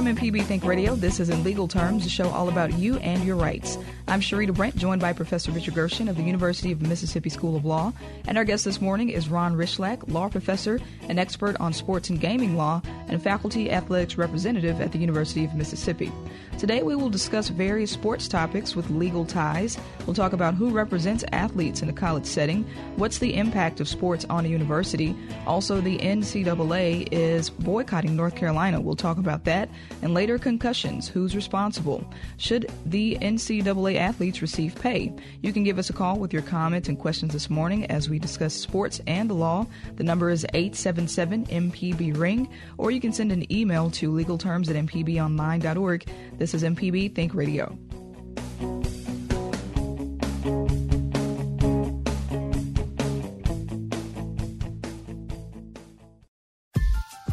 From MPB Think Radio, this is In Legal Terms, a show all about you and your rights. I'm Sharita Brent, joined by Professor Richard Gershon of the University of Mississippi School of Law. And our guest this morning is Ron Rychlak, law professor, an expert on sports and gaming law, and faculty athletics representative at the University of Mississippi. Today we will discuss various sports topics with legal ties. We'll talk about who represents athletes in a college setting, what's the impact of sports on a university. Also, the NCAA is boycotting North Carolina. We'll talk about that. And later, concussions. Who's responsible? Should the NCAA athletes receive pay? You can give us a call with your comments and questions this morning as we discuss sports and the law. The number is 877 MPB Ring, or you can send an email to legalterms at mpbonline.org. This is MPB Think Radio.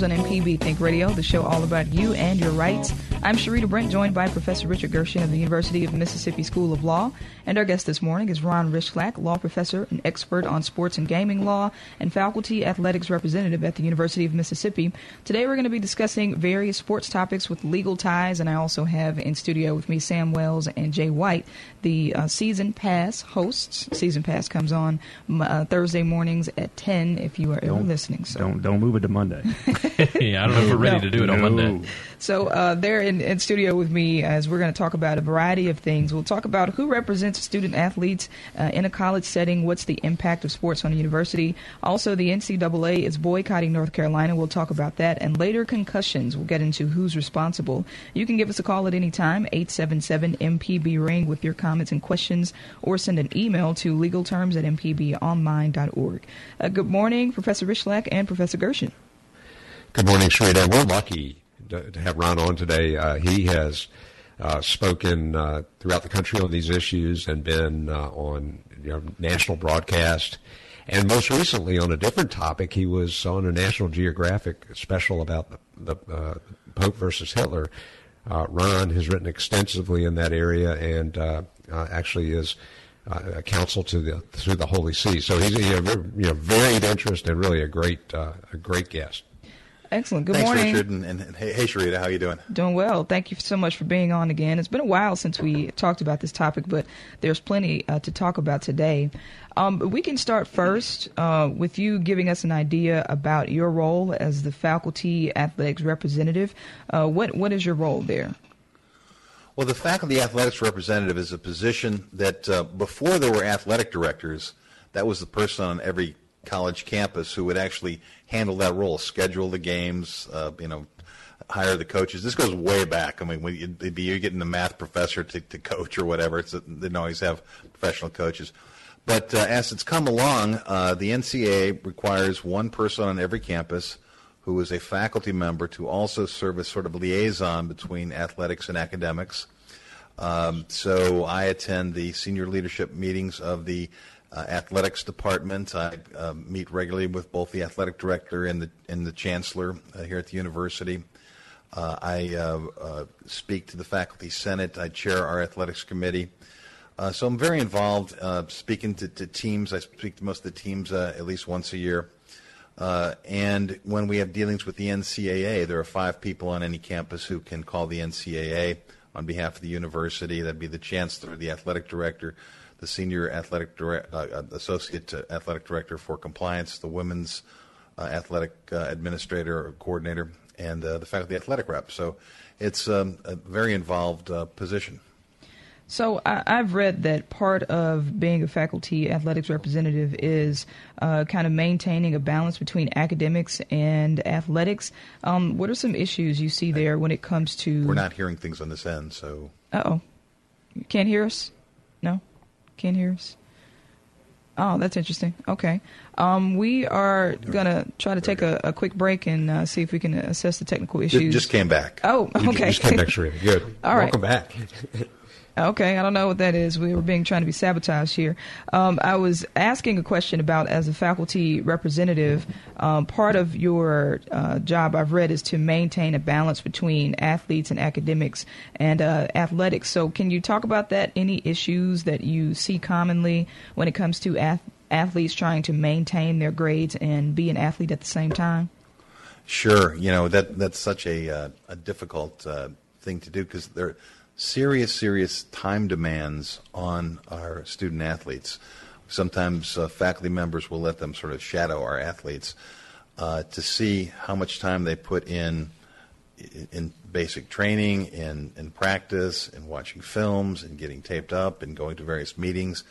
on MPB Think Radio, the show all about you and your rights. I'm Sharita Brent, joined by Professor Richard Gershon of the University of Mississippi School of Law. And our guest this morning is Ron Rychlak, law professor and expert on sports and gaming law and faculty athletics representative at the University of Mississippi. Today we're going to be discussing various sports topics with legal ties, and I also have in studio with me Sam Wells and Jay White, the uh, Season Pass hosts. Season Pass comes on uh, Thursday mornings at 10 if you are don't, listening. So. Don't, don't move it to Monday. yeah, I don't know if we're ready no. to do it on Monday. So uh, they're in, in, studio with me as we're going to talk about a variety of things. We'll talk about who represents student athletes uh, in a college setting, what's the impact of sports on a university. Also, the NCAA is boycotting North Carolina. We'll talk about that. And later, concussions. We'll get into who's responsible. You can give us a call at any time, 877 MPB Ring, with your comments and questions, or send an email to legalterms at mpbonline.org. Uh, good morning, Professor Rychlak and Professor Gershon. Good morning, Sharita. We're lucky to, to have Ron on today. Uh, he has uh, spoken uh, throughout the country on these issues and been uh, on you know, national broadcast. And most recently, on a different topic, he was on a National Geographic special about the, the uh, Pope versus Hitler. Uh, Ron has written extensively in that area and actually is uh, counsel to the the Holy See. So he's a you know, varied interest and really a great uh, a great guest. Excellent. Good Thanks, morning. Richard, and, and, hey, hey, Sharita, how you doing? Doing well. Thank you so much for being on again. It's been a while since we talked about this topic, but there's plenty uh, to talk about today. Um, we can start first uh, with you giving us an idea about your role as the faculty athletics representative. Uh, what what is your role there? Well, the faculty athletics representative is a position that uh, before there were athletic directors, that was the person on every college campus who would actually handle that role, schedule the games, uh, you know, hire the coaches. This goes way back. I mean, you'd be you're getting the math professor to, to coach or whatever. It's, they always have professional coaches. But uh, as it's come along, uh, the NCAA requires one person on every campus who is a faculty member to also serve as sort of liaison between athletics and academics. Um, so I attend the senior leadership meetings of the uh, athletics department. I uh, meet regularly with both the athletic director and the and the chancellor uh, here at the university. Uh, I uh, uh, speak to the faculty senate. I chair our athletics committee. so I'm very involved speaking to, to, teams. I speak to most of the teams at least once a year. and when we have dealings with the NCAA, there are five people on any campus who can call the NCAA on behalf of the university. That'd be the chancellor, the athletic director, the senior athletic direct, uh, uh, associate athletic director for compliance, the women's uh, athletic uh, administrator or coordinator, and uh, the faculty athletic rep. So it's um, a very involved uh, position. So I, have read that part of being a faculty athletics representative is uh, kind of maintaining a balance between academics and athletics. Um, what are some issues you see there when it comes to? We're not hearing things on this end, so. oh, you can't hear us. No. Can't hear us? Oh, that's interesting. Okay. Um, we are going to try to take a, a quick break and uh, see if we can assess the technical issues. Just came back. Oh, okay. You just came back, Sharita. Good. All Welcome back. Okay, I don't know what that is. We were being trying to be sabotaged here. Um, I was asking a question about as a faculty representative, um, part of your uh, job I've read is to maintain a balance between athletes and academics and uh, athletics. So, can you talk about that? Any issues that you see commonly when it comes to ath- athletes trying to maintain their grades and be an athlete at the same time? Sure, you know that that's such a uh, a difficult uh, thing to do because there serious, serious time demands on our student athletes. Sometimes uh, faculty members will let them sort of shadow our athletes uh, to see how much time they put in in basic training, in, in practice, in watching films, in getting taped up, and going to various meetings,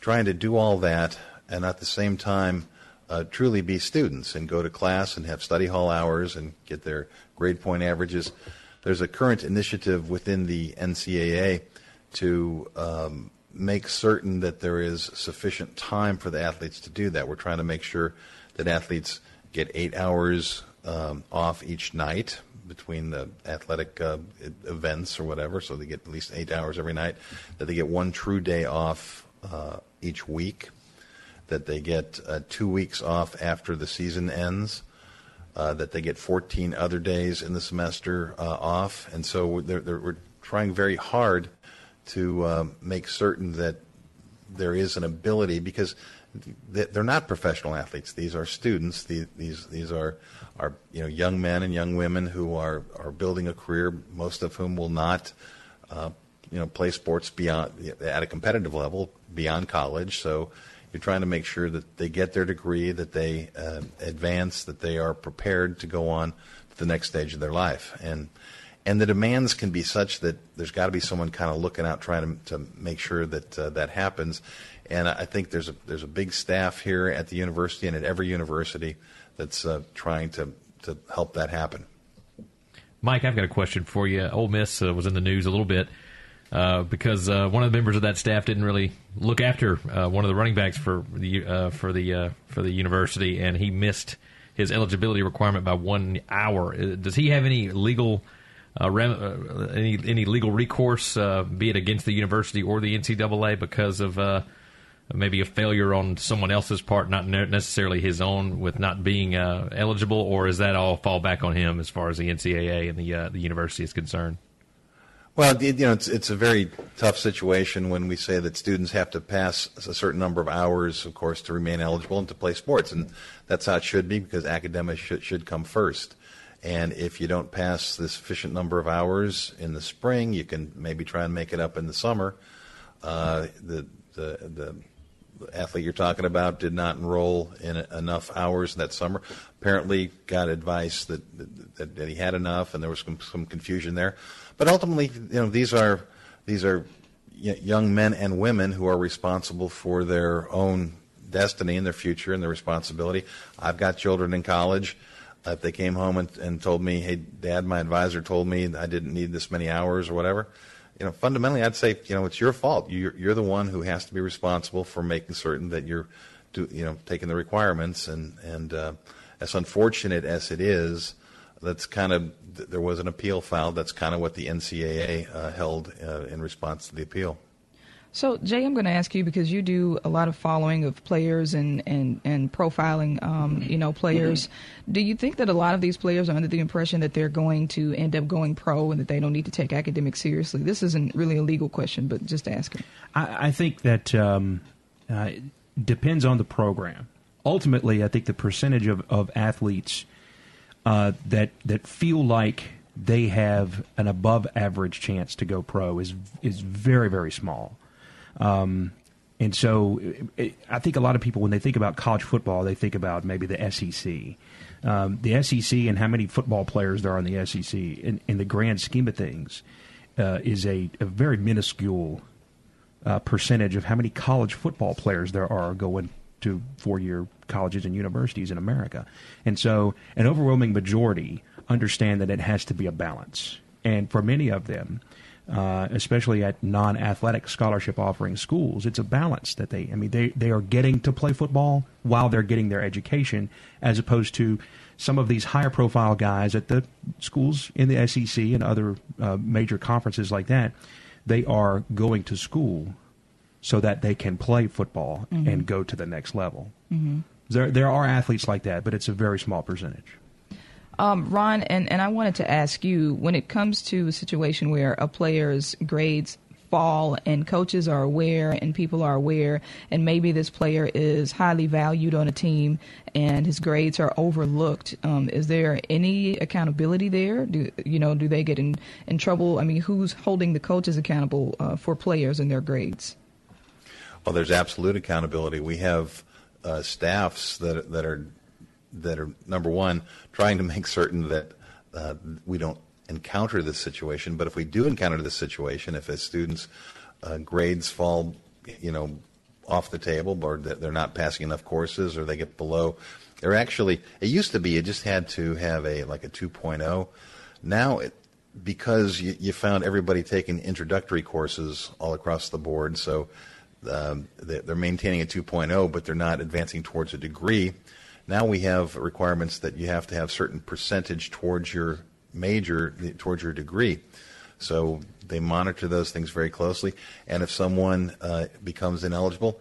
trying to do all that, and at the same time uh, truly be students and go to class and have study hall hours and get their grade point averages there's a current initiative within the NCAA to um, make certain that there is sufficient time for the athletes to do that. We're trying to make sure that athletes get eight hours um, off each night between the athletic uh, events or whatever, so they get at least eight hours every night. That they get one true day off uh, each week. That they get uh, two weeks off after the season ends uh, that they get 14 other days in the semester uh, off, and so they're, they're, we're trying very hard to um, make certain that there is an ability because they're not professional athletes. These are students. These these, these are are you know young men and young women who are are building a career. Most of whom will not. Uh, you know, play sports beyond at a competitive level beyond college. So, you're trying to make sure that they get their degree, that they uh, advance, that they are prepared to go on to the next stage of their life. And and the demands can be such that there's got to be someone kind of looking out, trying to, to make sure that uh, that happens. And I think there's a there's a big staff here at the university and at every university that's uh, trying to to help that happen. Mike, I've got a question for you. Ole Miss uh, was in the news a little bit uh, because uh, one of the members of that staff didn't really look after uh, one of the running backs for the uh, for the uh, for the university, and he missed his eligibility requirement by one hour. Does he have any legal rem- any any legal recourse, be it against the university or the NCAA, because of maybe a failure on someone else's part, not necessarily his own, with not being eligible, or is that all fall back on him as far as the NCAA and the the university is concerned? Well, you know, it's it's a very tough situation when we say that students have to pass a certain number of hours, of course, to remain eligible and to play sports, and that's how it should be because academics should should come first. And if you don't pass the sufficient number of hours in the spring, you can maybe try and make it up in the summer. Uh, the the the athlete you're talking about did not enroll in enough hours that summer. Apparently, got advice that, that, that he had enough, and there was some, some confusion there. But ultimately, you know, these are these are young men and women who are responsible for their own destiny and their future and their responsibility. I've got children in college. If they came home and, and told me, "Hey, Dad, my advisor told me I didn't need this many hours or whatever," you know, fundamentally, I'd say, you know, it's your fault. You're, you're the one who has to be responsible for making certain that you're, do, you know, taking the requirements. And and uh, as unfortunate as it is, that's kind of there was an appeal filed. That's kind of what the NCAA uh, held uh, in response to the appeal. So, Jay, I'm going to ask you because you do a lot of following of players and and and profiling, um, you know, players. Do you think that a lot of these players are under the impression that they're going to end up going pro and that they don't need to take academics seriously? This isn't really a legal question, but just asking. I, I think that um, uh, depends on the program. Ultimately, I think the percentage of, of athletes uh, that that feel like they have an above average chance to go pro is is very very small. Um, and so it, I think a lot of people when they think about college football, they think about maybe the SEC. Um, the SEC and how many football players there are in the SEC, in, in the grand scheme of things, uh, is a, a, very minuscule uh, percentage of how many college football players there are going to four year colleges and universities in America. And so an overwhelming majority understand that it has to be a balance. And for many of them, uh, especially at non-athletic scholarship offering schools, it's a balance that they. I mean, they they are getting to play football while they're getting their education, as opposed to some of these higher profile guys at the schools in the SEC and other uh, major conferences like that they are going to school so that they can play football Mm-hmm. and go to the next level. Mm-hmm. There, there are athletes like that, but it's a very small percentage. Um, Ron, and, and I wanted to ask you when it comes to a situation where a player's grades fall and coaches are aware and people are aware, and maybe this player is highly valued on a team and his grades are overlooked, um, is there any accountability there? Do you know? Do they get in, in trouble? I mean, who's holding the coaches accountable uh, for players and their grades? Well, there's absolute accountability. We have uh, staffs that that are that are number one trying to make certain that uh, we don't encounter this situation. But if we do encounter this situation, if a student's uh, grades fall, you know, off the table, or they're not passing enough courses, or they get below, they're actually. It used to be you just had to have a like a 2.0. Now it because you, you found everybody taking introductory courses all across the board, so um, they- they're maintaining a 2.0, but they're not advancing towards a degree. Now we have requirements that you have to have certain percentage towards your major, towards your degree. So they monitor those things very closely. And if someone uh, becomes ineligible,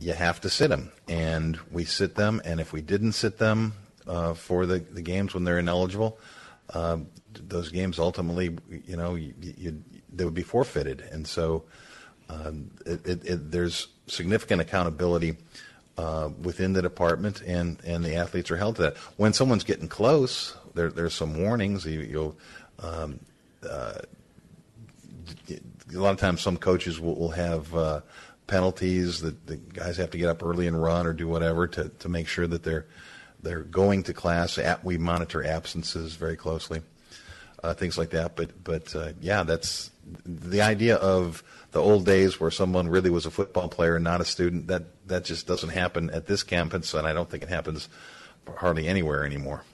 you have to sit them. And we sit them. And if we didn't sit them uh, for the, the games when they're ineligible, um, those games ultimately, you know, you, you, they would be forfeited. And so it, it, it, there's significant accountability uh, within the department, and, and the athletes are held to that. When someone's getting close, there, there's some warnings. You, you'll um, uh, a lot of times, some coaches will, will have uh, penalties that the guys have to get up early and run or do whatever to, to make sure that they're they're going to class. We monitor absences very closely, uh, things like that. But but uh, yeah, that's the idea of the old days where someone really was a football player and not a student. That that just doesn't happen at this campus, and I don't think it happens hardly anywhere anymore.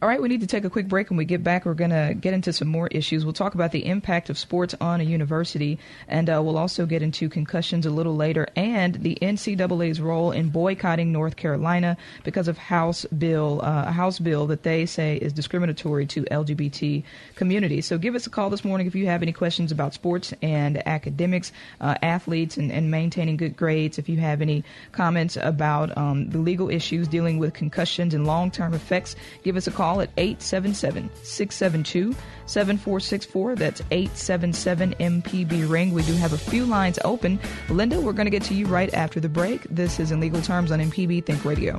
All right, we need to take a quick break. When we get back, we're going to get into some more issues. We'll talk about the impact of sports on a university, and uh, we'll also get into concussions a little later and the NCAA's role in boycotting North Carolina because of House bill, uh, a House bill that they say is discriminatory to LGBT communities. So give us a call this morning if you have any questions about sports and academics, uh, athletes, and, and maintaining good grades. If you have any comments about um, the legal issues dealing with concussions and long-term effects, give us a call at 877-672-7464. That's 877-MPB ring. We do have a few lines open. Linda, we're going to get to you right after the break. This is in legal terms on MPB Think Radio.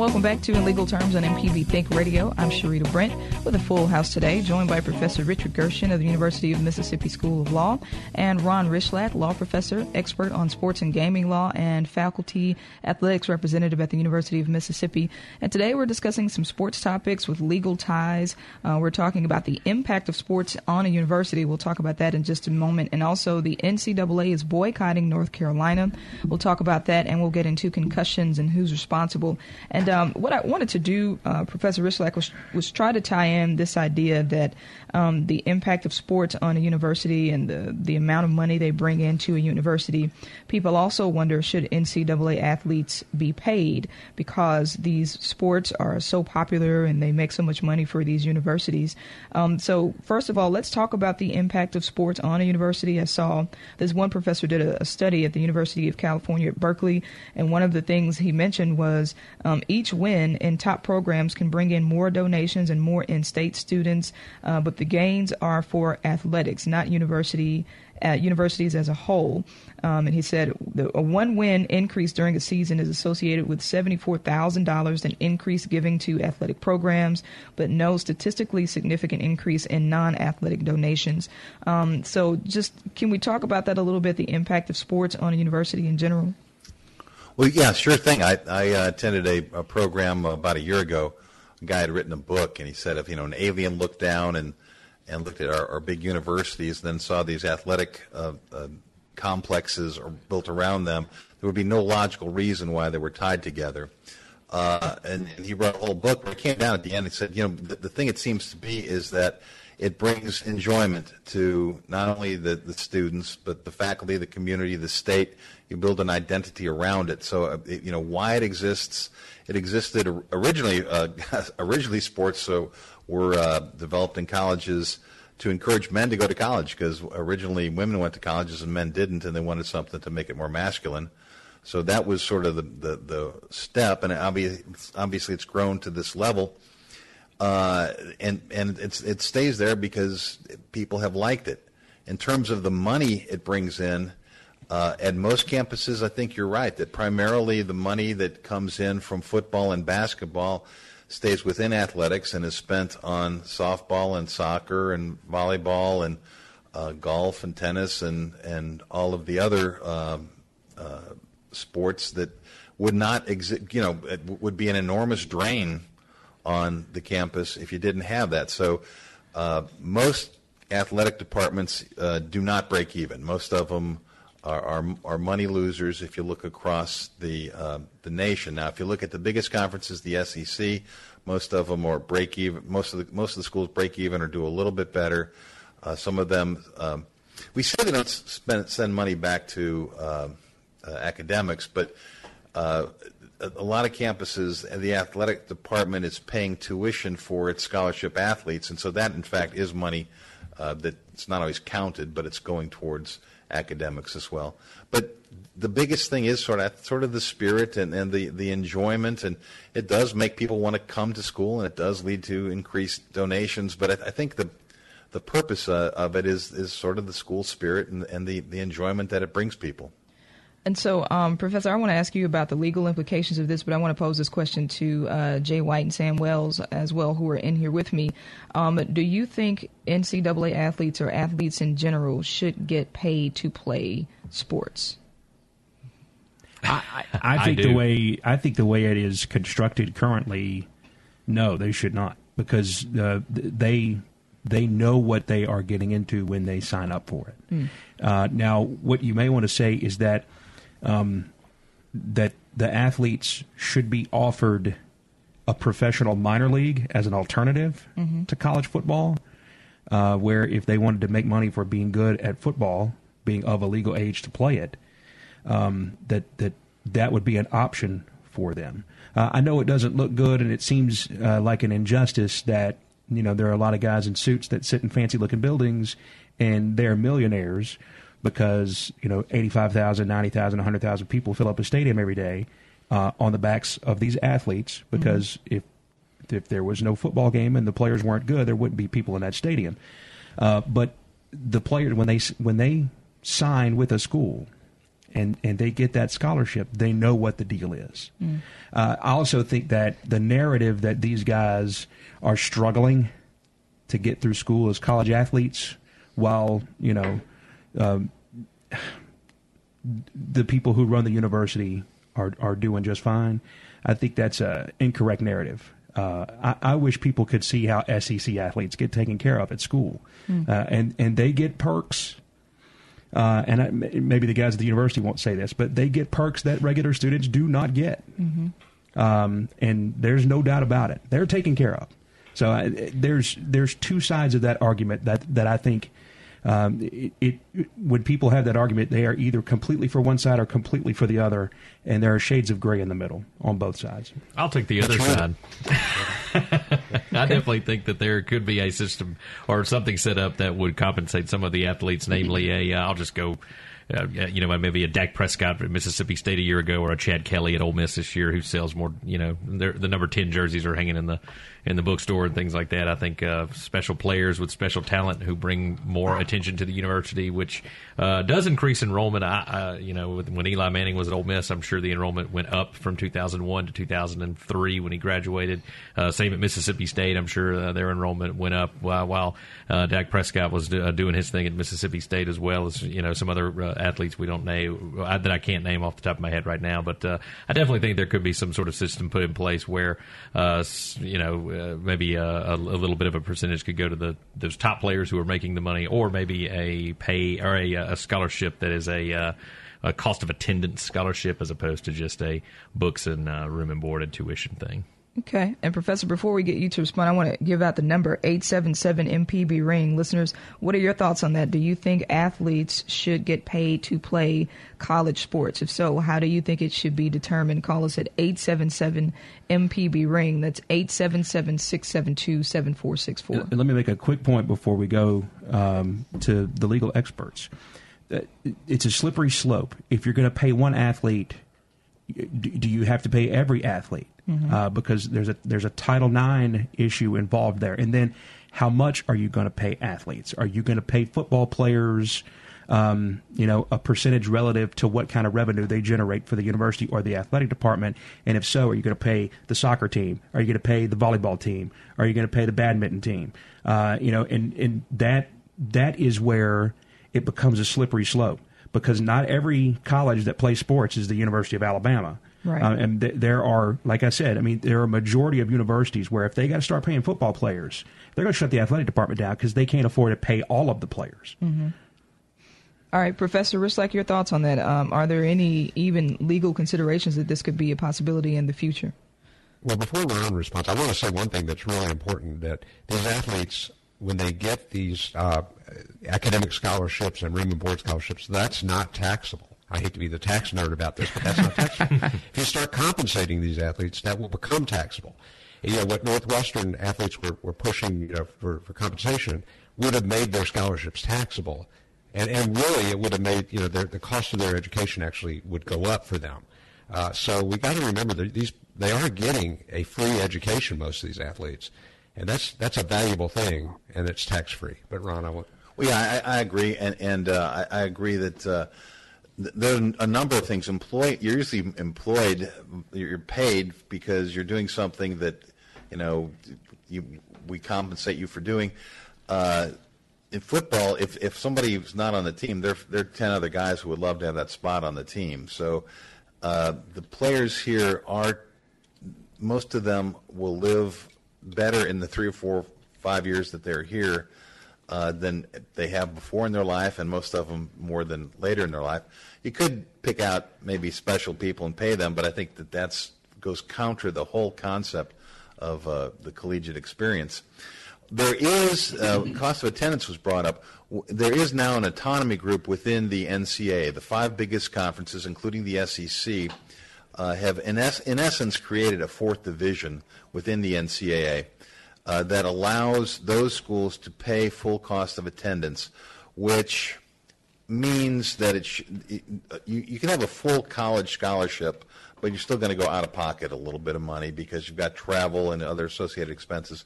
Welcome back to In Legal Terms on MPB Think Radio. I'm Sharita Brent with a full house today, joined by Professor Richard Gershon of the University of Mississippi School of Law and Ron Rychlak, law professor, expert on sports and gaming law, and faculty athletics representative at the University of Mississippi. And today we're discussing some sports topics with legal ties. Uh, we're talking about the impact of sports on a university. We'll talk about that in just a moment. And also, the NCAA is boycotting North Carolina. We'll talk about that, and we'll get into concussions and who's responsible. And um, what I wanted to do, uh, Professor Rychlak, was, was try to tie in this idea that um, the impact of sports on a university and the, the amount of money they bring into a university. People also wonder should NCAA athletes be paid because these sports are so popular and they make so much money for these universities. Um, so, first of all, let's talk about the impact of sports on a university. I saw this one professor did a, a study at the University of California at Berkeley, and one of the things he mentioned was um, each win in top programs can bring in more donations and more in-state students, uh, but the gains are for athletics, not university at universities as a whole. Um, and he said the, a one win increase during a season is associated with $74,000 in increased giving to athletic programs, but no statistically significant increase in non athletic donations. Um, so, just can we talk about that a little bit, the impact of sports on a university in general? Well, yeah, sure thing. I, I uh, attended a, a program about a year ago. A guy had written a book, and he said if you know an alien looked down and and looked at our, our big universities, and then saw these athletic uh, uh, complexes are built around them, there would be no logical reason why they were tied together. Uh, and, and, he wrote a whole book where he came down at the end and said, you know, the, the, thing it seems to be is that it brings enjoyment to not only the, the students, but the faculty, the community, the state. You build an identity around it. So, uh, it, you know, why it exists, it existed originally, uh, originally sports so were uh, developed in colleges to encourage men to go to college because originally women went to colleges and men didn't, and they wanted something to make it more masculine. So that was sort of the, the, the step, and obviously, obviously it's grown to this level. Uh, and and it stays there because people have liked it. In terms of the money it brings in, uh, at most campuses, I think you're right that primarily the money that comes in from football and basketball stays within athletics and is spent on softball and soccer and volleyball and uh, golf and tennis and, and all of the other uh, uh, sports that would not exist, you know, would be an enormous drain on the campus if you didn't have that. So uh, most athletic departments uh, do not break even. Most of them are, are, are, money losers if you look across the uh, the nation. Now, if you look at the biggest conferences, the SEC, most of them are break even. Most of the most of the schools break even or do a little bit better. Uh, some of them, um, we say they don't spend, send money back to uh, uh academics, but uh, a, lot of campuses, the athletic department is paying tuition for its scholarship athletes, and so that, in fact, is money uh, that it's not always counted, but it's going towards academics as well. But the biggest thing is sort of sort of the spirit and, and the, the enjoyment, and it does make people want to come to school, and it does lead to increased donations. But I, I think the the purpose uh, of it is is sort of the school spirit and, and the, the enjoyment that it brings people. And so, um, Professor, I want to ask you about the legal implications of this, but I want to pose this question to uh, Jay White and Sam Wells as well, who are in here with me. Um, do you think NCAA athletes or athletes in general should get paid to play sports? I, I, I think I the way I think the way it is constructed currently, no, they should not because uh, they they know what they are getting into when they sign up for it. Mm. Uh, now, what you may want to say is that um, that the athletes should be offered a professional minor league as an alternative mm-hmm. to college football, uh, where if they wanted to make money for being good at football, being of a legal age to play it, um, that that that would be an option for them. Uh, I know it doesn't look good, and it seems uh, like an injustice that you know there are a lot of guys in suits that sit in fancy looking buildings, and they're millionaires because you know 85,000, 90,000, 100,000 people fill up a stadium every day uh, on the backs of these athletes. Because mm-hmm. if if there was no football game and the players weren't good, there wouldn't be people in that stadium. Uh, but the players when they when they sign with a school and and they get that scholarship, they know what the deal is. Mm. Uh, I also think that the narrative that these guys are struggling to get through school as college athletes, while you know um, the people who run the university are are doing just fine. I think that's an incorrect narrative. Uh, I, I, wish people could see how SEC athletes get taken care of at school, mm. uh, and and they get perks. Uh, and I, maybe the guys at the university won't say this, but they get perks that regular students do not get. Mm-hmm. Um, and there's no doubt about it; they're taken care of. So uh, there's there's two sides of that argument that that I think um, it, it, when people have that argument, they are either completely for one side or completely for the other, and there are shades of gray in the middle on both sides. I'll take the other side. I definitely think that there could be a system or something set up that would compensate some of the athletes, namely a uh, I'll just go uh, you know, maybe a Dak Prescott at Mississippi State a year ago, or a Chad Kelly at Ole Miss this year, who sells more. You know, the number ten jerseys are hanging in the in the bookstore and things like that. I think uh, special players with special talent who bring more attention to the university, which uh, does increase enrollment. I, I, you know, when Eli Manning was at Ole Miss, I'm sure the enrollment went up from 2001 to 2003 when he graduated. Uh, same at Mississippi State, I'm sure uh, their enrollment went up while, while uh, Dak Prescott was do, uh, doing his thing at Mississippi State as well as you know some other athletes we don't know that I can't name off the top of my head right now. But I definitely think there could be some sort of system put in place where you know uh, maybe a, a, little bit of a percentage could go to the those top players who are making the money, or maybe a pay or a, a scholarship that is a uh, a cost of attendance scholarship as opposed to just a books and uh, room and board and tuition thing. Okay. And Professor, before we get you to respond, I want to give out the number 877 MPB ring. Listeners, what are your thoughts on that? Do you think athletes should get paid to play college sports? If so, how do you think it should be determined? Call us at 877 MPB ring. That's 877 672 7464. Let me make a quick point before we go um, to the legal experts. Uh, it's a slippery slope. If you're going to pay one athlete, do you have to pay every athlete? mm-hmm. uh, because there's a there's a Title IX issue involved there. And then, how much are you going to pay athletes? Are you going to pay football players? Um, you know, a percentage relative to what kind of revenue they generate for the university or the athletic department? And if so, are you going to pay the soccer team? Are you going to pay the volleyball team? Are you going to pay the badminton team? Uh, you know, and, and that that is where it becomes a slippery slope because not every college that plays sports is the University of Alabama. Right. Uh, and th- there are, like I said, I mean, there are a majority of universities where if they got to start paying football players, they're going to shut the athletic department down because they can't afford to pay all of the players. Mm-hmm. All right, Professor Rychlak, your thoughts on that? Um, are there any even legal considerations that this could be a possibility in the future? Well, before Ron response, I want to say one thing that's really important that these athletes, when they get these uh, academic scholarships and room and board scholarships, that's not taxable. I hate to be the tax nerd about this, but that's not taxable. if you start compensating these athletes, that will become taxable. You know, what Northwestern athletes were, were pushing you know, for, for compensation would have made their scholarships taxable. And, and really, it would have made, you know, their, the cost of their education actually would go up for them. Uh, so we got to remember that these, they are getting a free education, most of these athletes. And that's, that's a valuable thing, and it's tax free. But Ron, I want. Well, yeah, I, I agree. And, and uh, I, I agree that. Uh, there are a number of things. Employ you're usually employed, you're paid because you're doing something that, you know, you, we compensate you for doing. Uh, in football, if if somebody's not on the team, there there are ten other guys who would love to have that spot on the team. So uh, the players here are most of them will live better in the three or four five years that they're here uh, than they have before in their life, and most of them more than later in their life. You could pick out maybe special people and pay them, but I think that that's goes counter the whole concept of uh, the collegiate experience. There is uh, cost of attendance was brought up. There is now an autonomy group within the NCA. The five biggest conferences, including the SEC, uh, have in, es- in essence created a fourth division within the NCAA uh, that allows those schools to pay full cost of attendance, which means that it sh- you, you can have a full college scholarship, but you're still going to go out of pocket a little bit of money because you've got travel and other associated expenses.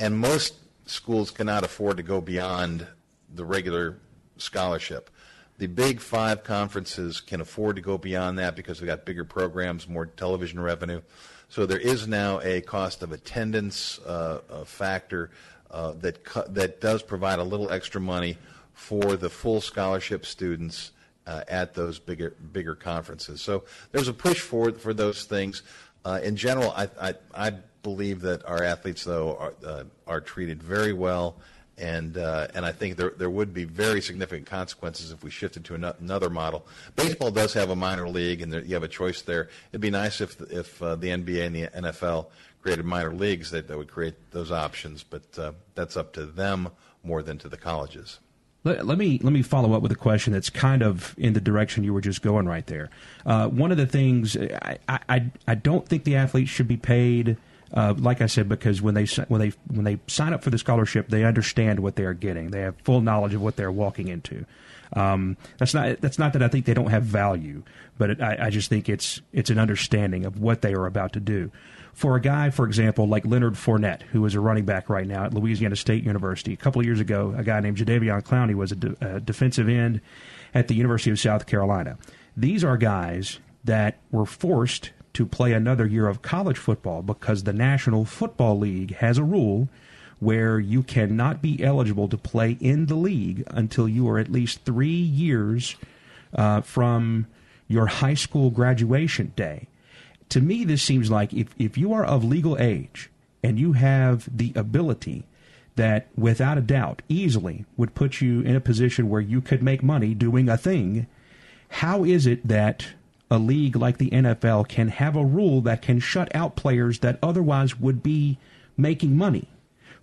And most schools cannot afford to go beyond the regular scholarship. The big five conferences can afford to go beyond that because they've got bigger programs, more television revenue. So there is now a cost of attendance uh, factor uh, that cu- that does provide a little extra money for the full scholarship students uh, at those bigger bigger conferences. So there's a push for for those things. Uh, in general, I, I, I believe that our athletes though are uh, are treated very well and uh, and I think there there would be very significant consequences if we shifted to an- another model. Baseball does have a minor league, and there, you have a choice there. It'd be nice if if uh, the NBA and the NFL created minor leagues that, that would create those options, but uh, that's up to them more than to the colleges. Let, let, me let me follow up with a question that's kind of in the direction you were just going right there. Uh, one of the things I, I I don't think the athletes should be paid uh, like I said, because when they when they when they sign up for the scholarship, they understand what they are getting. They have full knowledge of what they're walking into. Um, that's not that's not that I think they don't have value, but it, I, I just think it's it's an understanding of what they are about to do. For a guy, for example, like Leonard Fournette, who is a running back right now at Louisiana State University, a couple of years ago, a guy named Jadeveon Clowney was a, de- a defensive end at the University of South Carolina. These are guys that were forced to play another year of college football because the National Football League has a rule where you cannot be eligible to play in the league until you are at least three years uh, from your high school graduation day. To me, this seems like if, if you are of legal age and you have the ability that, without a doubt, easily would put you in a position where you could make money doing a thing, how is it that a league like the NFL can have a rule that can shut out players that otherwise would be making money?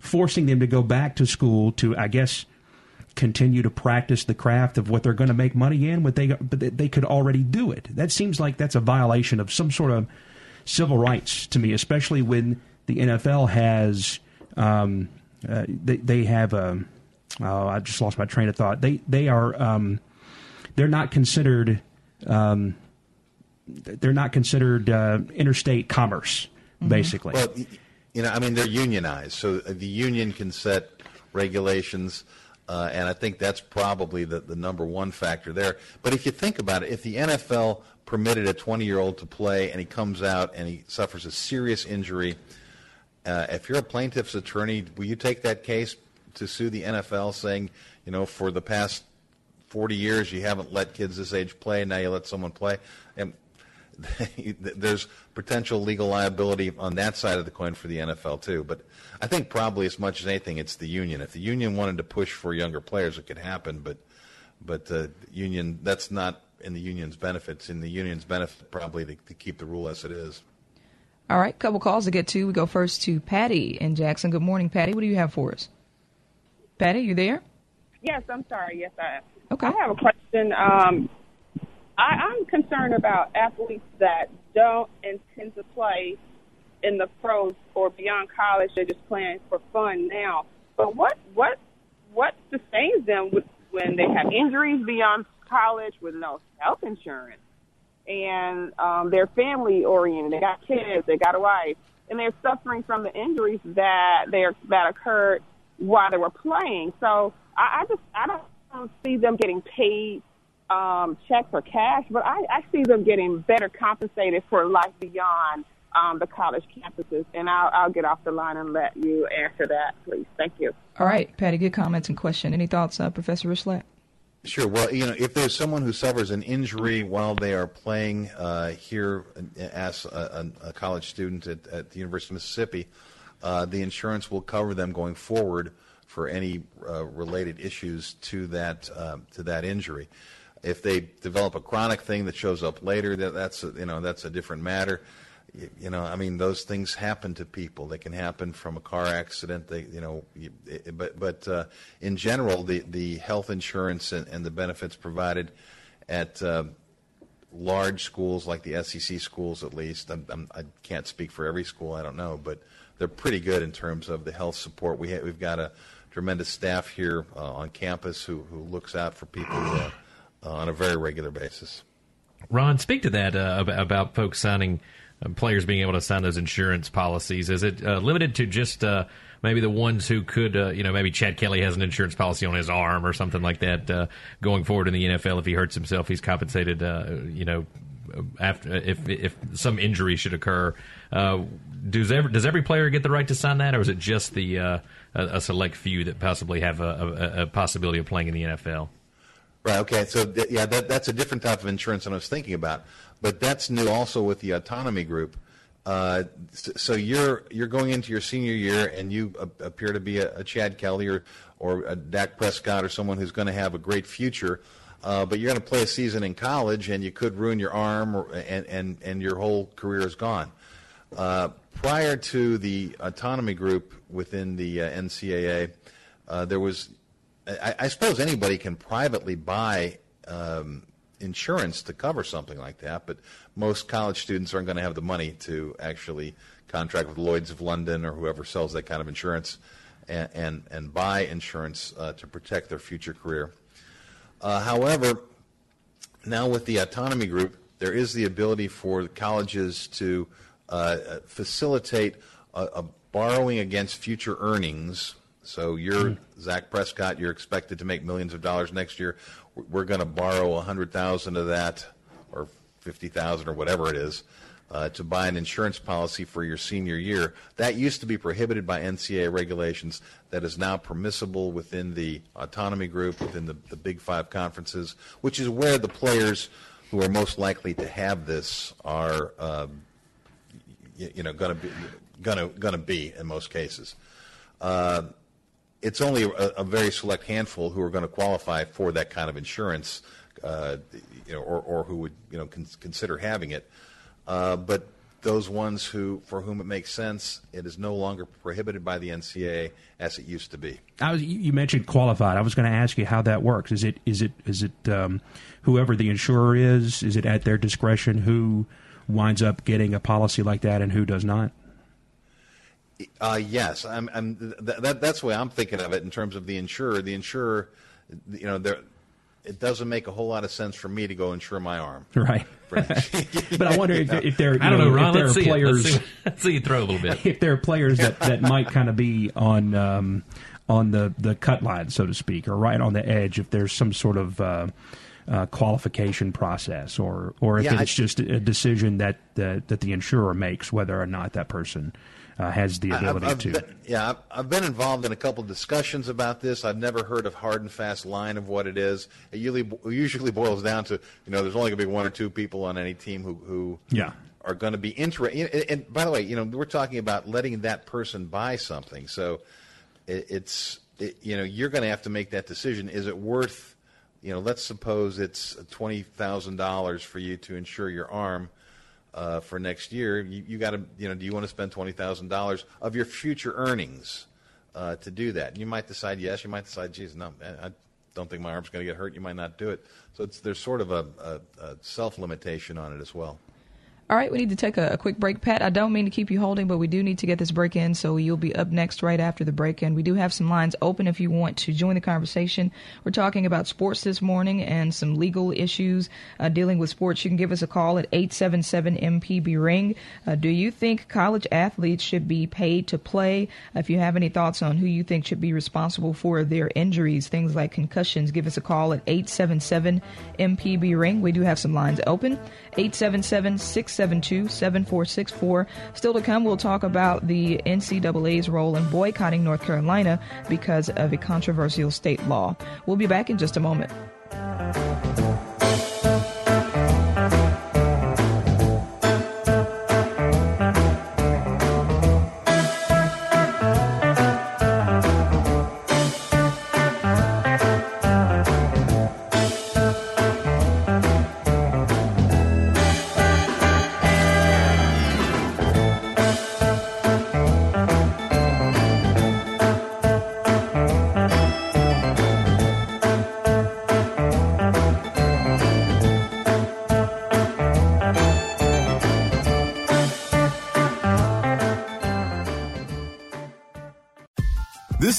forcing them to go back to school to, I guess, continue to practice the craft of what they're going to make money in, but they but they could already do it. That seems like that's a violation of some sort of civil rights to me, especially when the NFL has um, uh, they, they have a um, oh, I just lost my train of thought. They they are um, they're not considered um, they're not considered uh, interstate commerce, mm-hmm. basically. Well, you know, I mean, they're unionized, so the union can set regulations, uh, and I think that's probably the, the number one factor there. But if you think about it, if the NFL permitted a 20 year old to play and he comes out and he suffers a serious injury, uh, if you're a plaintiff's attorney, will you take that case to sue the NFL saying, you know, for the past 40 years you haven't let kids this age play, now you let someone play? And there's potential legal liability on that side of the coin for the NFL too. But I think probably as much as anything, it's the union. If the union wanted to push for younger players, it could happen. But but the union that's not in the union's benefits. In the union's benefit, probably to, to keep the rule as it is. All right, couple calls to get to. We go first to Patty in Jackson. Good morning, Patty. What do you have for us? Patty, you there? Yes, I'm sorry. Yes, I am. Okay. I have a question. Um, I, I'm concerned about athletes that don't intend to play in the pros or beyond college. They're just playing for fun now. But what what what sustains them with, when they have injuries beyond college with no health insurance and um, they're family oriented. They got kids. They got a wife, and they're suffering from the injuries that they are, that occurred while they were playing. So I, I just I don't see them getting paid um, check for cash, but I, I see them getting better compensated for life beyond um, the college campuses. And I'll, I'll get off the line and let you answer that, please. Thank you. All right, Patty, good comments and question. Any thoughts, uh, Professor Rychlak? Sure. Well, you know, if there's someone who suffers an injury while they are playing uh, here as a, a, college student at, at, the University of Mississippi, uh, the insurance will cover them going forward for any uh, related issues to that uh, to that injury. If they develop a chronic thing that shows up later, that, that's a, you know that's a different matter. You, you, know, I mean, those things happen to people. They can happen from a car accident. They, you know, it, but but uh, in general, the the health insurance and, and the benefits provided at uh, large schools like the SEC schools, at least. I'm, I'm, I can not speak for every school. I don't know, but they're pretty good in terms of the health support. We ha- we've got a tremendous staff here uh, on campus who who looks out for people. Uh, on a very regular basis. Ron, speak to that uh, about folks signing, uh, players being able to sign those insurance policies. Is it uh, limited to just uh, maybe the ones who could, uh, you know, maybe Chad Kelly has an insurance policy on his arm or something like that going forward in the NFL? If he hurts himself, he's compensated, you know, after if if some injury should occur. does every does every player get the right to sign that, or is it just the a, a, select few that possibly have a, a, a possibility of playing in the NFL? Right. Okay. So th- yeah, that, that's a different type of insurance than I was thinking about, but that's new also with the autonomy group. Uh, so you're you're going into your senior year and you appear to be a, a, Chad Kelly or or a Dak Prescott or someone who's going to have a great future, uh, but you're going to play a season in college and you could ruin your arm or, and and and your whole career is gone. Uh, prior to the autonomy group within the uh, NCAA, uh, there was I, I suppose anybody can privately buy um, insurance to cover something like that, but most college students aren't going to have the money to actually contract with Lloyd's of London or whoever sells that kind of insurance and, and, and buy insurance uh, to protect their future career. Uh, however, now with the autonomy group, there is the ability for colleges to uh, facilitate a, a borrowing against future earnings. So you're. Dak Prescott. You're expected to make millions of dollars next year. We're going to borrow a hundred thousand of that, or fifty thousand, or whatever it is, uh, to buy an insurance policy for your senior year. That used to be prohibited by NCAA regulations. That is now permissible within the autonomy group, within the, the Big Five conferences, which is where the players who are most likely to have this are, um, you, you, know, going to be going to going to be in most cases. Uh, it's only a, a, very select handful who are going to qualify for that kind of insurance, uh, you know, or, or who would you know con- consider having it. Uh, but those ones who for whom it makes sense, it is no longer prohibited by the NCAA as it used to be. I was, you mentioned qualified. I was going to ask you how that works. Is it is it is it um, whoever the insurer is? Is it at their discretion who winds up getting a policy like that and who does not? Uh, yes, I'm, I'm th- that, that's the way I'm thinking of it in terms of the insurer. The insurer, you know, there, it doesn't make a whole lot of sense for me to go insure my arm. Right. but I wonder if, if there, I don't know, know Ron, if there are players. Let's see, let's see you throw a little bit. If there are players that, that might kind of be on um, on the the cut line, so to speak, or right on the edge, if there's some sort of uh, uh, qualification process, or or if yeah, it's I, just a decision that the, that the insurer makes whether or not that person uh, has the ability I've, I've to. Been, yeah, I've, been involved in a couple of discussions about this. I've never heard of hard and fast line of what it is. It usually, usually boils down to you know there's only going to be one or two people on any team who who yeah. are going to be interested. And by the way, you know we're talking about letting that person buy something, so it, it's it, you know you're going to have to make that decision. Is it worth you know, let's suppose it's twenty thousand dollars for you to insure your arm uh, for next year. You, you got to, you know, do you want to spend twenty thousand dollars of your future earnings uh, to do that? And you might decide yes. You might decide, geez, no, I don't think my arm's going to get hurt. You might not do it. So there's sort of a, a, a self limitation on it as well. All right, we need to take a, a, quick break. Pat, I don't mean to keep you holding, but we do need to get this break in, so you'll be up next right after the break. And we do have some lines open if you want to join the conversation. We're talking about sports this morning and some legal issues uh, dealing with sports. You can give us a call at 877 MPB Ring. Uh, do you think college athletes should be paid to play? If you have any thoughts on who you think should be responsible for their injuries, things like concussions, give us a call at 877 MPB Ring. We do have some lines open. 877 672 7464. Still to come, we'll talk about the NCAA's role in boycotting North Carolina because of a controversial state law. We'll be back in just a moment.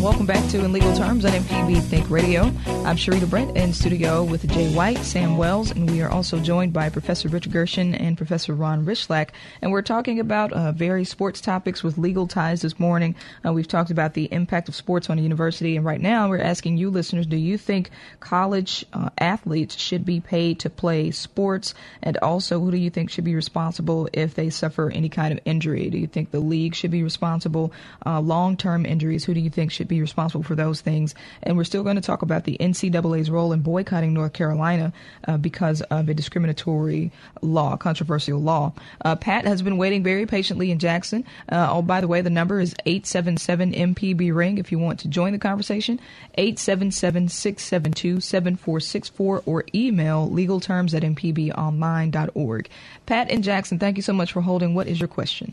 Welcome back to In Legal Terms on MPB Think Radio. I'm Sharita Brent in studio with Jay White, Sam Wells, and we are also joined by Professor Richard Gershon and Professor Ron Rychlak. And we're talking about uh, various sports topics with legal ties this morning. Uh, we've talked about the impact of sports on a university, and right now we're asking you listeners, do you think college uh, athletes should be paid to play sports? And also, who do you think should be responsible if they suffer any kind of injury? Do you think the league should be responsible? Uh, long-term injuries, who do you think should be responsible for those things. And we're still going to talk about the NCAA's role in boycotting North Carolina uh, because of a discriminatory law, controversial law. Uh, Pat has been waiting very patiently in Jackson. Uh, oh, by the way, the number is 877 MPB Ring if you want to join the conversation. 877 672 7464 or email legalterms at mpbonline.org. Pat in Jackson, thank you so much for holding. What is your question?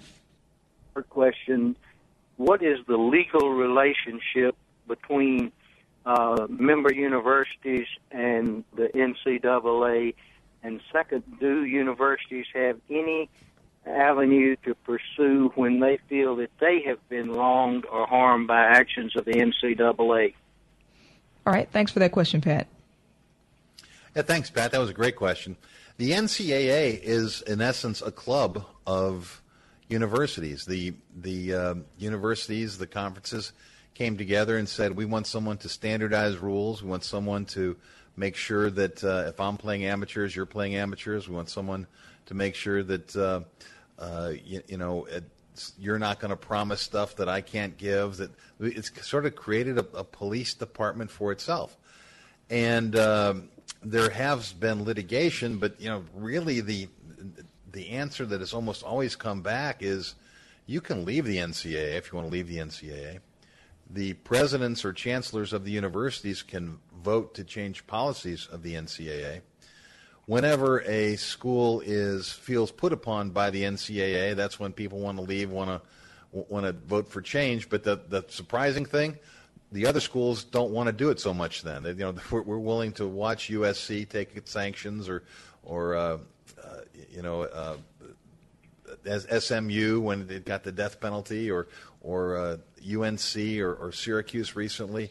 Her question what is the legal relationship between uh, member universities and the NCAA? And second, do universities have any avenue to pursue when they feel that they have been wronged or harmed by actions of the NCAA? All right. Thanks for that question, Pat. Yeah, thanks, Pat. That was a great question. The NCAA is, in essence, a club of universities. The the uh, universities, the conferences came together and said, we want someone to standardize rules. We want someone to make sure that uh, if I'm playing amateurs, you're playing amateurs. We want someone to make sure that uh, uh you, you, know you're not going to promise stuff that I can't give. That it's sort of created a, a police department for itself, and um, there has been litigation, but you know really the the answer that has almost always come back is you can leave the NCAA if you want to leave the NCAA. The presidents or chancellors of the universities can vote to change policies of the NCAA. Whenever a school is feels put upon by the NCAA, that's when people want to leave, want to want to vote for change. But the the surprising thing, the other schools don't want to do it so much. Then you know we're, willing to watch USC take sanctions or or uh, you know, uh, as SMU when it got the death penalty, or or uh, UNC or, or, Syracuse recently,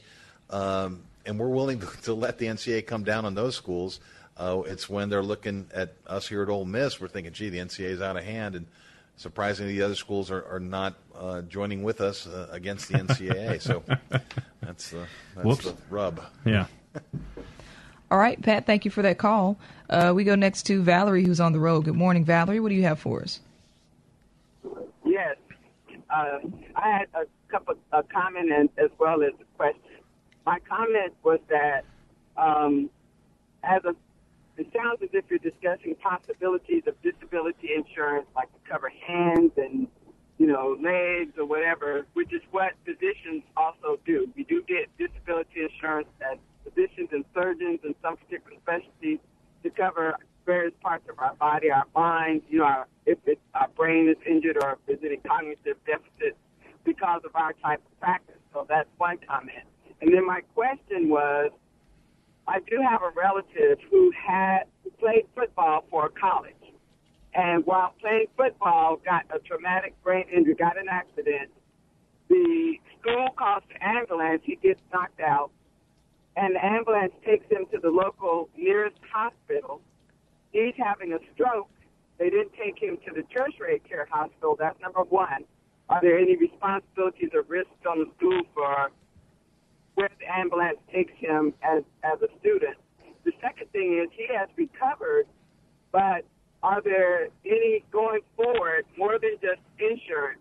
um, and we're willing to, to, let the NCAA come down on those schools. Uh, it's when they're looking at us here at Ole Miss, we're thinking, gee, the NCAA is out of hand, and surprisingly, the other schools are, are not uh, joining with us uh, against the NCAA. so that's, uh, that's the rub. Yeah. All right, Pat, thank you for that call. Uh, we go next to Valerie, who's on the road. Good morning, Valerie. What do you have for us? Yes. Uh, I had a couple a comment and as well as a question. My comment was that um, as a it sounds as if you're discussing possibilities of disability insurance, like to cover hands and you know legs or whatever, which is what physicians also do. We do get disability insurance as physicians and surgeons in some particular specialties to cover various parts of our body, our mind, you know, our, if it's, our brain is injured or if there's any cognitive deficit because of our type of practice. So that's one comment. And then my question was, I do have a relative who had played football for college. And while playing football, got a traumatic brain injury, got an accident. The school calls the ambulance. He gets knocked out and the ambulance takes him to the local nearest hospital. He's having a stroke. They didn't take him to the tertiary care hospital. That's number one. Are there any responsibilities or risks on the school for where the ambulance takes him as, as a student? The second thing is he has recovered, but are there any going forward more than just insurance?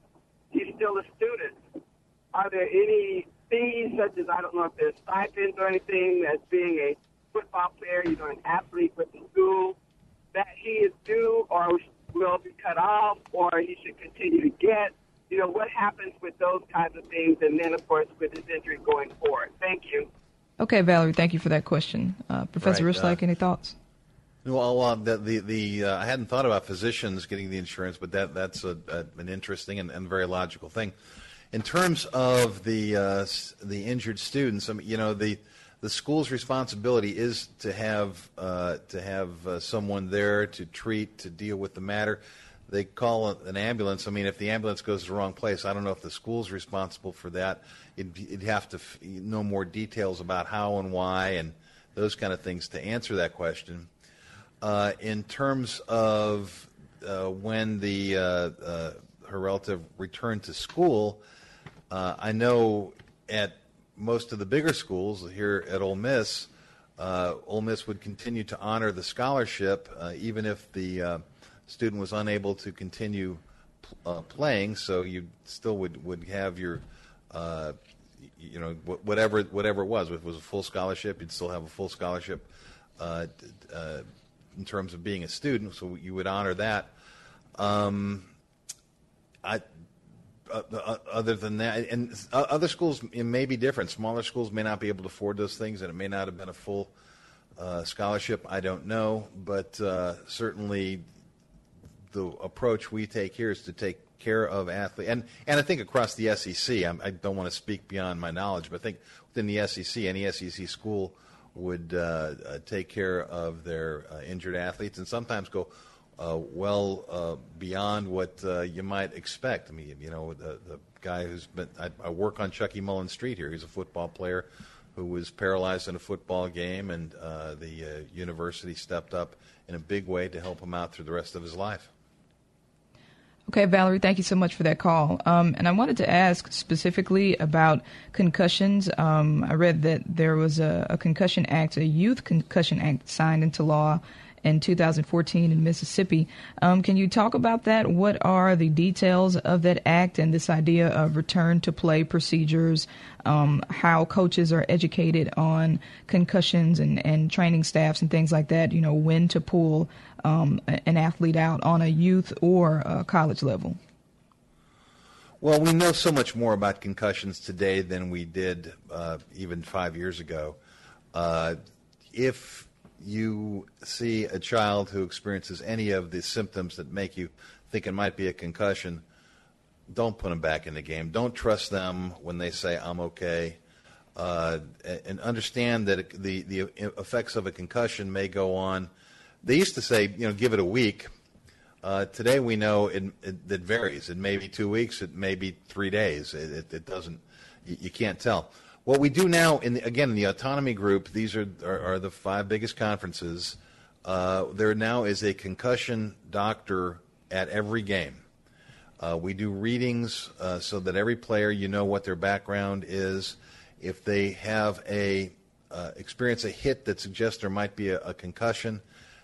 He's still a student. Are there any fees such as I don't know if there's stipends or anything as being a football player, you know, an athlete with the school that he is due or will be cut off or he should continue to get. You know, what happens with those kinds of things and then of course with his injury going forward. Thank you. Okay, Valerie, thank you for that question. Uh, Professor right, Rychlak, uh, any thoughts? Well, uh, the the, the uh, I hadn't thought about physicians getting the insurance, but that that's a, a, an interesting and, and very logical thing. In terms of the uh, the injured students, I mean, you know, the the school's responsibility is to have uh, to have uh, someone there to treat to deal with the matter. They call an ambulance. I mean, if the ambulance goes to the wrong place, I don't know if the school's responsible for that. It'd, it'd have to f- know more details about how and why and those kind of things to answer that question. Uh, in terms of uh, when the uh, her relative returned to school, uh, I know at most of the bigger schools here at Ole Miss, uh, Ole Miss would continue to honor the scholarship uh, even if the uh, student was unable to continue uh, playing. So you still would, would have your, uh, you know, whatever whatever it was. If it was a full scholarship, you'd still have a full scholarship in terms of being a student. So you would honor that. Um, I, uh, uh, other than that, and other schools it may be different. Smaller schools may not be able to afford those things, and it may not have been a full uh, scholarship. I don't know, but uh, certainly the approach we take here is to take care of athletes, and and I think across the SEC, I'm, I do not want to speak beyond my knowledge, but I think within the SEC, any SEC school would uh, uh, take care of their uh, injured athletes, and sometimes go uh, well uh, beyond what uh, you might expect. I mean, you know, the, the guy who's been I, I work on Chucky Mullins Street here. He's a football player who was paralyzed in a football game, and the university stepped up in a big way to help him out through the rest of his life. Okay, Valerie, thank you so much for that call. Um, and I wanted to ask specifically about concussions. Um, I read that there was a, a, concussion act, a youth concussion act signed into law in 2014 in Mississippi. Um, can you talk about that? What are the details of that act and this idea of return to play procedures? Um, how coaches are educated on concussions and, and training staffs and things like that. You know, when to pull um, an athlete out on a youth or a college level. Well, we know so much more about concussions today than we did uh, even five years ago. Uh, if you see a child who experiences any of the symptoms that make you think it might be a concussion, don't put them back in the game. Don't trust them when they say, I'm okay. Uh, and understand that the, the effects of a concussion may go on. They used to say, you know, give it a week. Uh, today we know it, it, it, varies. It may be two weeks. It may be three days. It, it doesn't. You, you can't tell. What we do now, in the, again, in the autonomy group, these are, are, are the five biggest conferences. Uh, there now is a concussion doctor at every game. Uh, we do readings uh, so that every player, you know what their background is. If they have a uh, experience a hit that suggests there might be a, a concussion,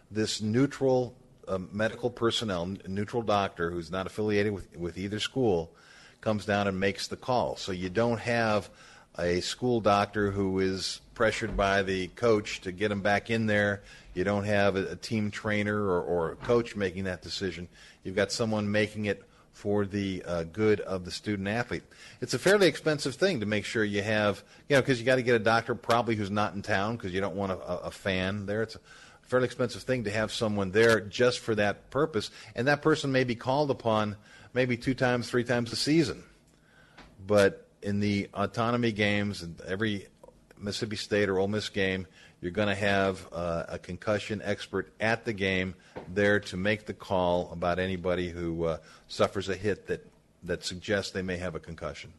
this neutral uh, medical personnel, neutral doctor who's not affiliated with, with either school, comes down and makes the call. So you don't have a school doctor who is pressured by the coach to get him back in there. You don't have a, a team trainer or, or, a coach making that decision. You've got someone making it for the uh, good of the student athlete. It's a fairly expensive thing to make sure you have, you know, because you got to get a doctor probably who's not in town because you don't want a, a fan there. It's a fairly expensive thing to have someone there just for that purpose, and that person may be called upon maybe two times, three times a season. But in the autonomy games and every Mississippi State or Ole Miss game, you're going to have uh, a concussion expert at the game there to make the call about anybody who uh, suffers a hit that, that suggests they may have a concussion.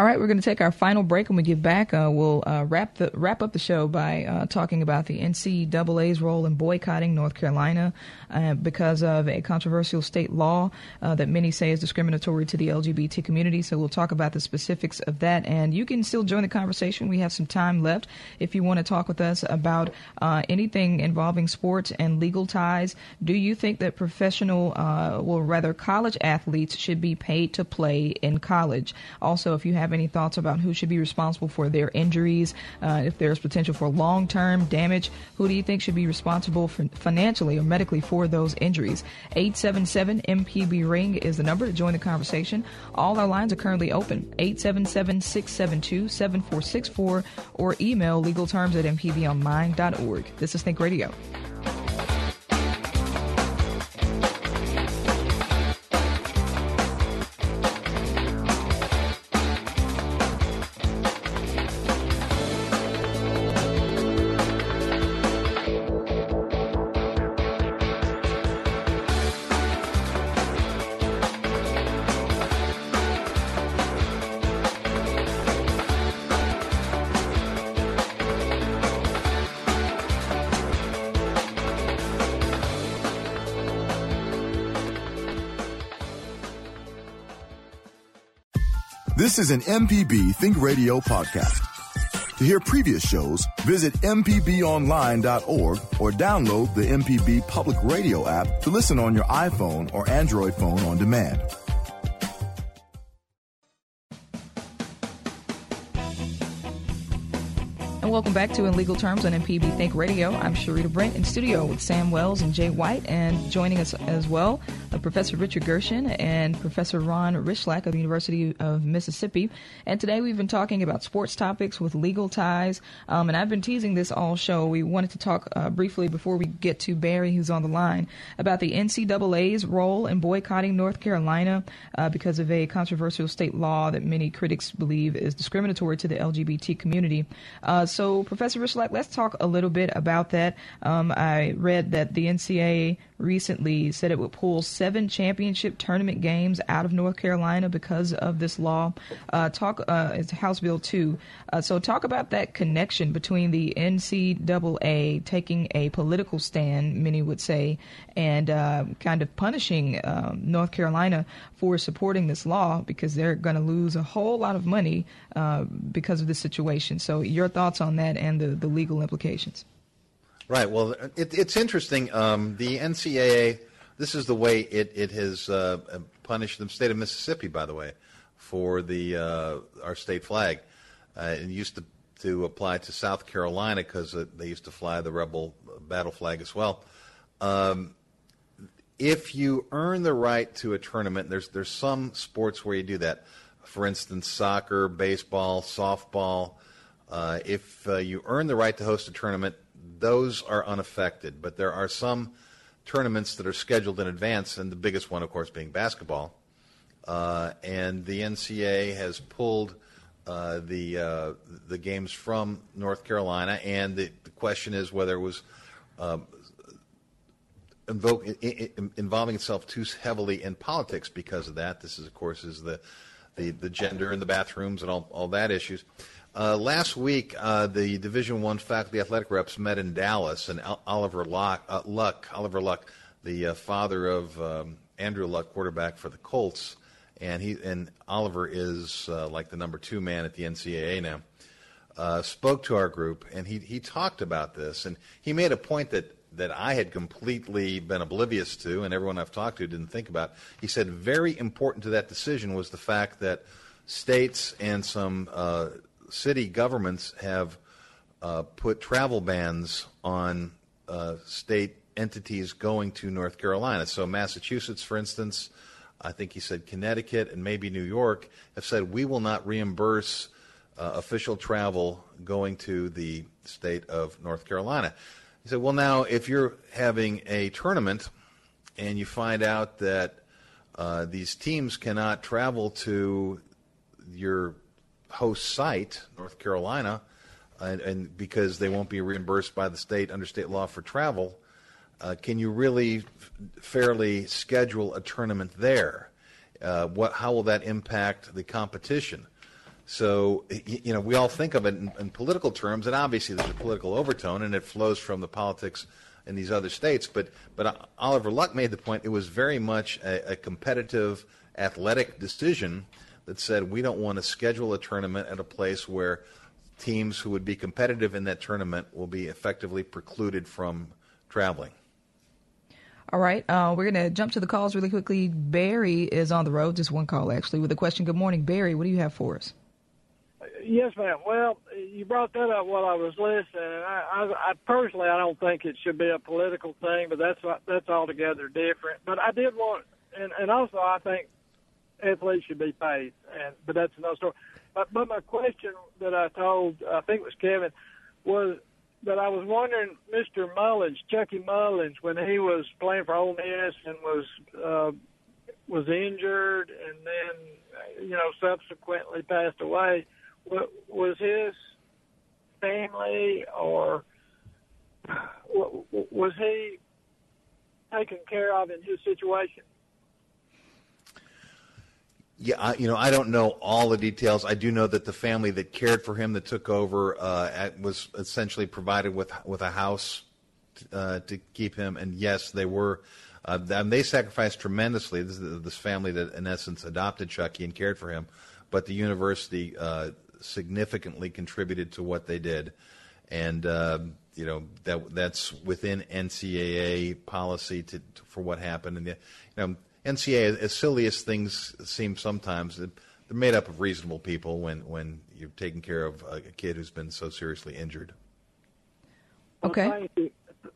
All right, we're going to take our final break. When we get back, uh, we'll uh, wrap the wrap up the show by uh, talking about the NCAA's role in boycotting North Carolina uh, because of a controversial state law uh, that many say is discriminatory to the LGBT community. So we'll talk about the specifics of that, and you can still join the conversation. We have some time left if you want to talk with us about uh, anything involving sports and legal ties. Do you think that professional, well, rather college athletes should be paid to play in college? Also, if you have have any thoughts about who should be responsible for their injuries, uh, if there's potential for long term damage, who do you think should be responsible financially or medically for those injuries? 877 MPB Ring is the number to join the conversation. All our lines are currently open 877 672 7464 or email legalterms at mpbonline.org. This is Think Radio. This is an MPB Think Radio podcast. To hear previous shows, visit MPBOnline.org or download the MPB Public Radio app to listen on your iPhone or Android phone on demand. And welcome back to In Legal Terms on MPB Think Radio. I'm Sharita Brent in studio with Sam Wells and Jay White, and joining us as well, Professor Richard Gershon and Professor Ron Rychlak of the University of Mississippi. And today we've been talking about sports topics with legal ties, um, and I've been teasing this all show. We wanted to talk uh, briefly before we get to Barry, who's on the line, about the NCAA's role in boycotting North Carolina uh, because of a controversial state law that many critics believe is discriminatory to the LGBT community. Uh, so, Professor Rychlak, let's talk a little bit about that. Um, I read that the NCAA recently said it would pull seven championship tournament games out of North Carolina because of this law. Uh, talk, uh, it's House Bill 2. Uh, so, talk about that connection between the NCAA taking a political stand, many would say, and uh, kind of punishing um, North Carolina for supporting this law because they're going to lose a whole lot of money uh, because of this situation. So, your thoughts on that and the, the legal implications? Right. Well, it, it's interesting. Um, the NCAA, this is the way it, it has uh, punished the state of Mississippi, by the way, for the uh, our state flag. Uh, it used to, to apply to South Carolina because uh, they used to fly the rebel battle flag as well. Um, if you earn the right to a tournament, there's there's some sports where you do that. For instance, soccer, baseball, softball. Uh, if uh, you earn the right to host a tournament, those are unaffected. But there are some tournaments that are scheduled in advance, and the biggest one, of course, being basketball. Uh, and the NCAA has pulled uh, the uh, the games from North Carolina, and the, the question is whether it was um, invoke, involving itself too heavily in politics because of that. This is, of course, is the the, the gender in the bathrooms and all, all that issues. Uh, last week, uh, the Division One faculty athletic reps met in Dallas, and Oliver Luck, uh, Luck Oliver Luck, the uh, father of um, Andrew Luck, quarterback for the Colts, and he and Oliver is uh, like the number two man at the NCAA now. Uh, spoke to our group, and he he talked about this, and he made a point that that I had completely been oblivious to, and everyone I've talked to didn't think about. He said very important to that decision was the fact that states and some city governments have uh, put travel bans on uh, state entities going to North Carolina. So, Massachusetts, for instance, I think he said Connecticut and maybe New York have said we will not reimburse uh, official travel going to the state of North Carolina. He said, well, now, if you're having a tournament and you find out that uh, these teams cannot travel to your host site, North Carolina, and, and, because they won't be reimbursed by the state under state law for travel, uh, can you really f- fairly schedule a tournament there? Uh, what, how will that impact the competition? So, you know, we all think of it in, in, political terms, and obviously there's a political overtone, and it flows from the politics in these other states. But, but Oliver Luck made the point it was very much a, a competitive athletic decision that said we don't want to schedule a tournament at a place where teams who would be competitive in that tournament will be effectively precluded from traveling. All right, uh, we're going to jump to the calls really quickly. Barry is on the road, just one call actually, with a question. Good morning, Barry. What do you have for us? Yes, ma'am. Well, you brought that up while I was listening, and I, I, I personally I don't think it should be a political thing, but that's that's altogether different. But I did want, and, and also I think athletes should be paid, and but that's another story. But, but my question that I told, I think it was Kevin, was that I was wondering, Mr. Mullins, Chucky Mullins, when he was playing for Ole Miss and was uh, was injured and then you know subsequently passed away, was his family or was he taken care of in his situation? Yeah, I, you know, I don't know all the details. I do know that the family that cared for him, that took over, uh, at, was essentially provided with with a house uh, to keep him. And yes, they were. Uh, they sacrificed tremendously. This this family that, in essence, adopted Chucky and cared for him, but the university uh, significantly contributed to what they did, and uh, you know that that's within NCAA policy to, to for what happened. And the, you know NCAA, as silly as things seem sometimes, they're made up of reasonable people when when you're taking care of a, a kid who's been so seriously injured. Well, Okay. Thank you.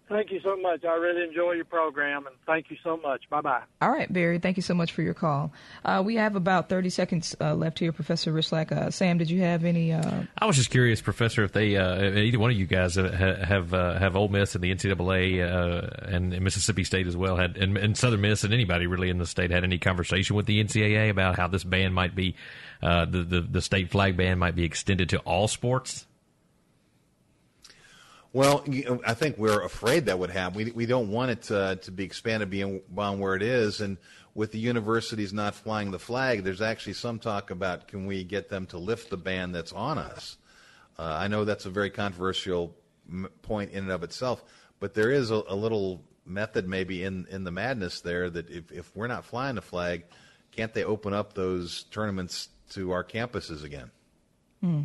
Thank you so much. I really enjoy your program, and thank you so much. Bye bye. All right, Barry. Thank you so much for your call. Uh, we have about 30 seconds uh, left here, Professor Rychlak. Uh, Sam, did you have any? Uh, I was just curious, Professor, if they uh, either one of you guys have have uh, have Ole Miss and the NCAA uh, and, and Mississippi State as well had and, and Southern Miss and anybody really in the state had any conversation with the NCAA about how this ban might be uh, the, the the state flag ban might be extended to all sports. Well, I think we're afraid that would happen. We, we don't want it uh, to be expanded beyond where it is. And with the universities not flying the flag, there's actually some talk about can we get them to lift the ban that's on us. Uh, I know that's a very controversial point in and of itself, but there is a, a little method maybe in, in the madness there that if, if we're not flying the flag, can't they open up those tournaments to our campuses again? hmm.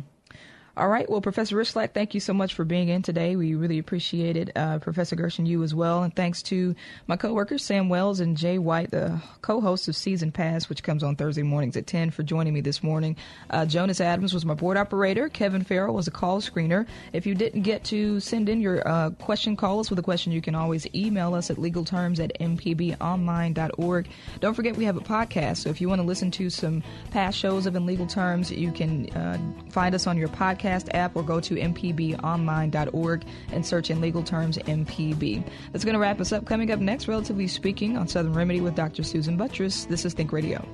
All right. Well, Professor Rychlak, thank you so much for being in today. We really appreciate it. Uh, Professor Gershon, you as well. And thanks to my coworkers, Sam Wells and Jay White, the co-hosts of Season Pass, which comes on Thursday mornings at 10 for joining me this morning. Uh, Jonas Adams was my board operator. Kevin Farrell was a call screener. If you didn't get to send in your uh, question, call us with a question. You can always email us at legalterms at mpbonline.org. Don't forget we have a podcast. So if you want to listen to some past shows of In Legal Terms, you can uh, find us on your podcast app or go to mpbonline.org and search in legal terms MPB. That's going to wrap us up. Coming up next, relatively speaking, on Southern Remedy with Dr. Susan Buttross. This is Think Radio.